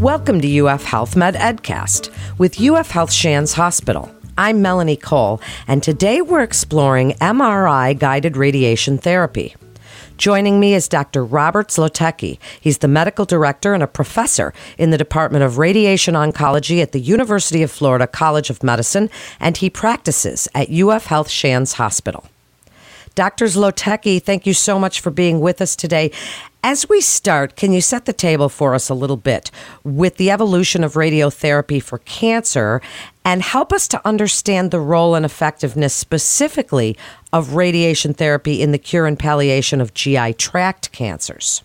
Welcome to UF Health Med Edcast with UF Health Shands Hospital. I'm Melanie Cole, and today we're exploring MRI guided radiation therapy. Joining me is Dr. Robert Zlotecki. He's the medical director and a professor in the Department of Radiation Oncology at the University of Florida College of Medicine, and he practices at UF Health Shands Hospital. Dr. Zlotecki, thank you so much for being with us today. As we start, can you set the table for us a little bit with the evolution of radiotherapy for cancer and help us to understand the role and effectiveness specifically of radiation therapy in the cure and palliation of GI tract cancers?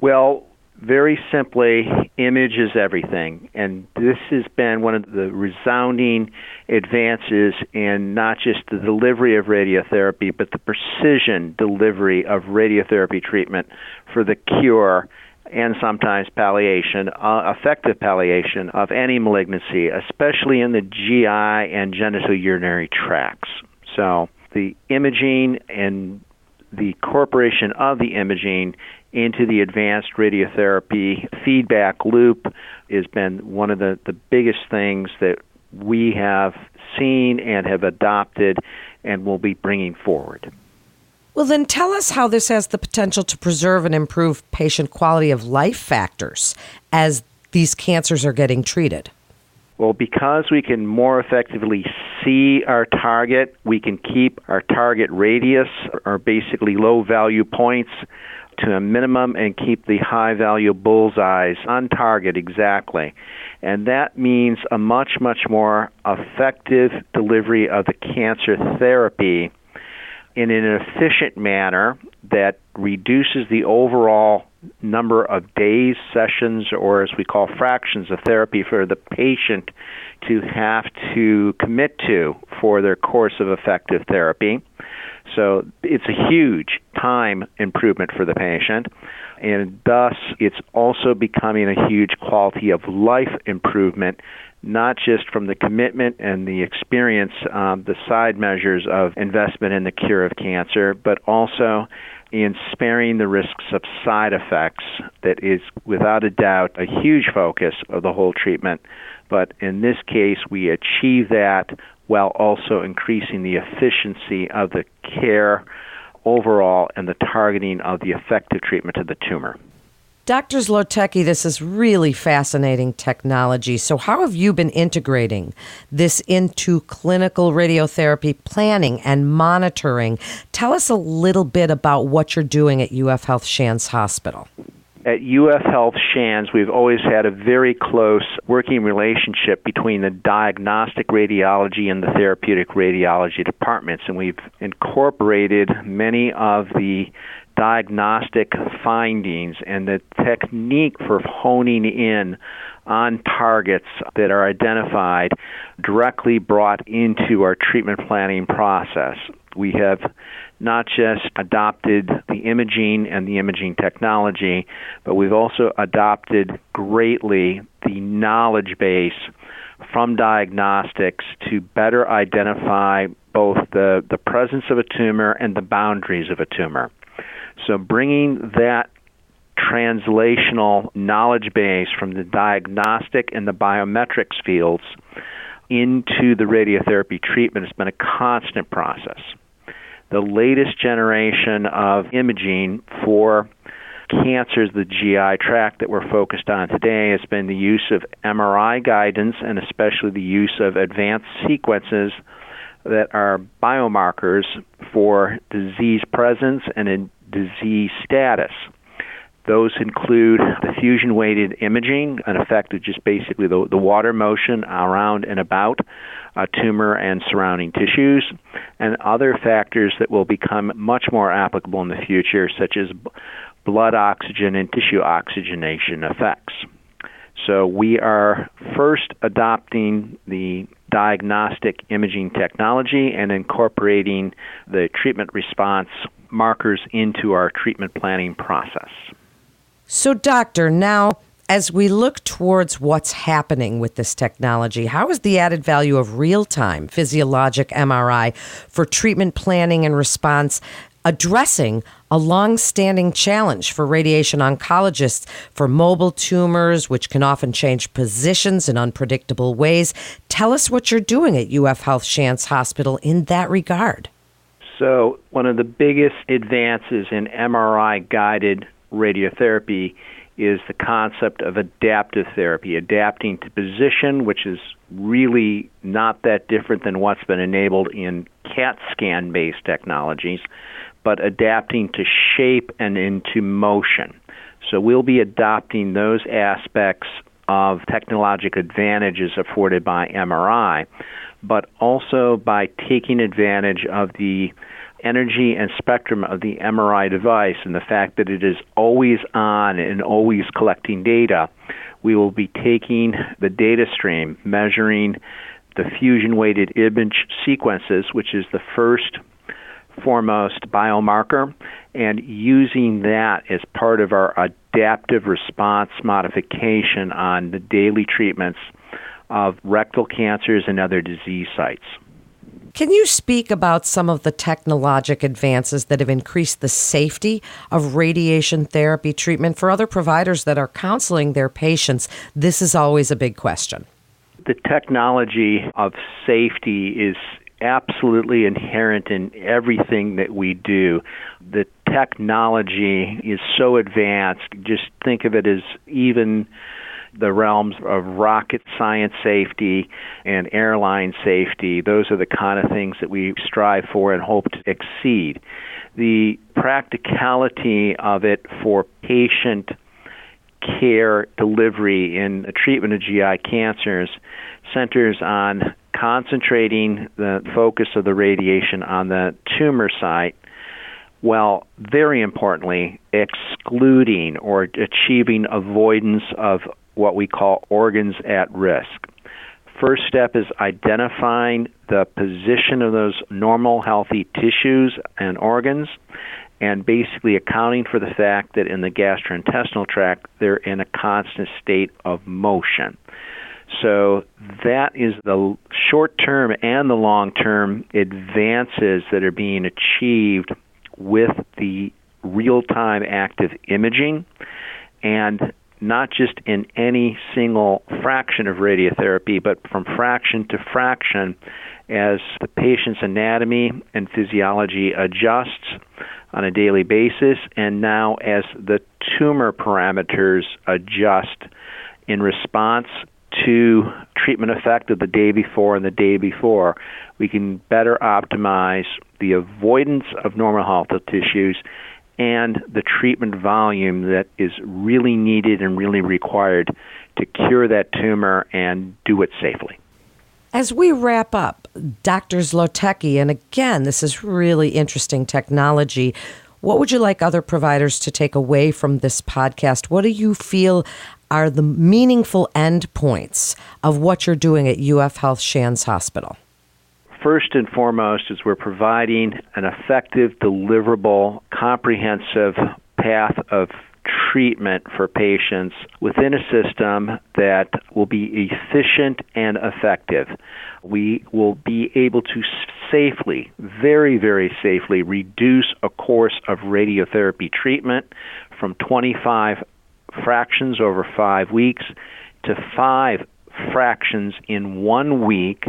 Well, very simply, image is everything. And this has been one of the resounding advances in not just the delivery of radiotherapy, but the precision delivery of radiotherapy treatment for the cure and sometimes palliation, uh, effective palliation of any malignancy, especially in the GI and genitourinary tracts. So the imaging and the incorporation of the imaging into the advanced radiotherapy feedback loop has been one of the, the biggest things that we have seen and have adopted and will be bringing forward. Well, then tell us how this has the potential to preserve and improve patient quality of life factors as these cancers are getting treated. Well, because we can more effectively see our target, we can keep our target radius, or basically low value points, to a minimum and keep the high value bullseyes on target exactly. And that means a much, much more effective delivery of the cancer therapy in an efficient manner that reduces the overall number of days, sessions, or as we call fractions of therapy for the patient to have to commit to for their course of effective therapy. So it's a huge time improvement for the patient, and thus it's also becoming a huge quality of life improvement, not just from the commitment and the experience, um, the side measures of investment in the cure of cancer, but also in sparing the risks of side effects that is without a doubt a huge focus of the whole treatment. But in this case, we achieve that while also increasing the efficiency of the care overall and the targeting of the effective treatment of the tumor. Dr. Zlotecki, this is really fascinating technology. So, how have you been integrating this into clinical radiotherapy planning and monitoring? Tell us a little bit about what you're doing at UF Health Shands Hospital at UF Health Shands, we've always had a very close working relationship between the diagnostic radiology and the therapeutic radiology departments, and we've incorporated many of the diagnostic findings and the technique for honing in on targets that are identified directly brought into our treatment planning process. We have not just adopted the imaging and the imaging technology, but we've also adopted greatly the knowledge base from diagnostics to better identify both the, the presence of a tumor and the boundaries of a tumor. So, bringing that translational knowledge base from the diagnostic and the biometrics fields into the radiotherapy treatment has been a constant process the latest generation of imaging for cancers, the GI tract that we're focused on today, has been the use of MRI guidance and especially the use of advanced sequences that are biomarkers for disease presence and disease status. Those include diffusion weighted imaging, an effect of just basically the, the water motion around and about a tumor and surrounding tissues, and other factors that will become much more applicable in the future, such as blood oxygen and tissue oxygenation effects. So we are first adopting the diagnostic imaging technology and incorporating the treatment response markers into our treatment planning process. So, doctor, now as we look towards what's happening with this technology, how is the added value of real time physiologic MRI for treatment planning and response addressing a long standing challenge for radiation oncologists for mobile tumors, which can often change positions in unpredictable ways? Tell us what you're doing at UF Health Shands Hospital in that regard. So, one of the biggest advances in MRI guided radiotherapy is the concept of adaptive therapy, adapting to position, which is really not that different than what's been enabled in CAT scan based technologies, but adapting to shape and into motion. So we'll be adopting those aspects of technologic advantages afforded by MRI, but also by taking advantage of the energy and spectrum of the MRI device and the fact that it is always on and always collecting data, we will be taking the data stream, measuring the fusion weighted image sequences, which is the first foremost biomarker, and using that as part of our adaptive response modification on the daily treatments of rectal cancers and other disease sites. Can you speak about some of the technologic advances that have increased the safety of radiation therapy treatment for other providers that are counseling their patients? This is always a big question. The technology of safety is absolutely inherent in everything that we do. The technology is so advanced, just think of it as even the realms of rocket science safety and airline safety. Those are the kind of things that we strive for and hope to exceed. The practicality of it for patient care delivery in the treatment of GI cancers centers on concentrating the focus of the radiation on the tumor site while very importantly excluding or achieving avoidance of what we call organs at risk. First step is identifying the position of those normal, healthy tissues and organs, and basically accounting for the fact that in the gastrointestinal tract they're in a constant state of motion. So that is the short term and the long term advances that are being achieved with the real time active imaging and not just in any single fraction of radiotherapy, but from fraction to fraction as the patient's anatomy and physiology adjusts on a daily basis, and now as the tumor parameters adjust in response to treatment effect of the day before and the day before, we can better optimize the avoidance of normal healthy tissues and the treatment volume that is really needed and really required to cure that tumor and do it safely. As we wrap up, Dr. Zlotecki, and again, this is really interesting technology. What would you like other providers to take away from this podcast? What do you feel are the meaningful endpoints of what you're doing at UF Health Shands Hospital? First and foremost is we're providing an effective, deliverable, comprehensive path of treatment for patients within a system that will be efficient and effective. We will be able to safely, very, very safely, reduce a course of radiotherapy treatment from 25 fractions over five weeks to five fractions in one week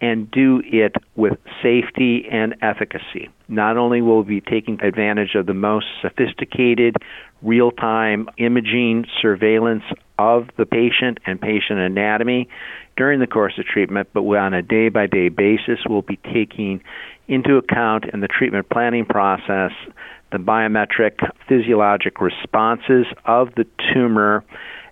and do it with safety and efficacy. Not only will we be taking advantage of the most sophisticated real time imaging surveillance of the patient and patient anatomy during the course of treatment, but on a day by day basis, we'll be taking into account in the treatment planning process the biometric physiologic responses of the tumor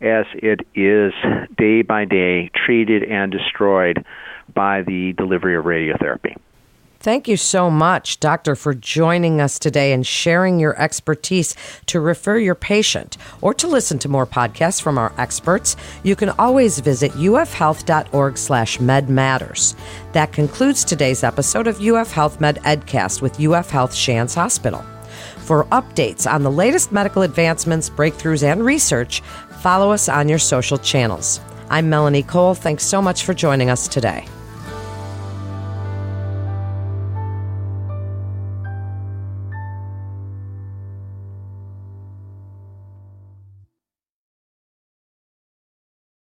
as it is day by day treated and destroyed by the delivery of radiotherapy. Thank you so much, Doctor, for joining us today and sharing your expertise to refer your patient or to listen to more podcasts from our experts. You can always visit ufhealth.org slash medmatters. That concludes today's episode of UF Health Med Edcast with UF Health Shands Hospital. For updates on the latest medical advancements, breakthroughs, and research, follow us on your social channels. I'm Melanie Cole. Thanks so much for joining us today.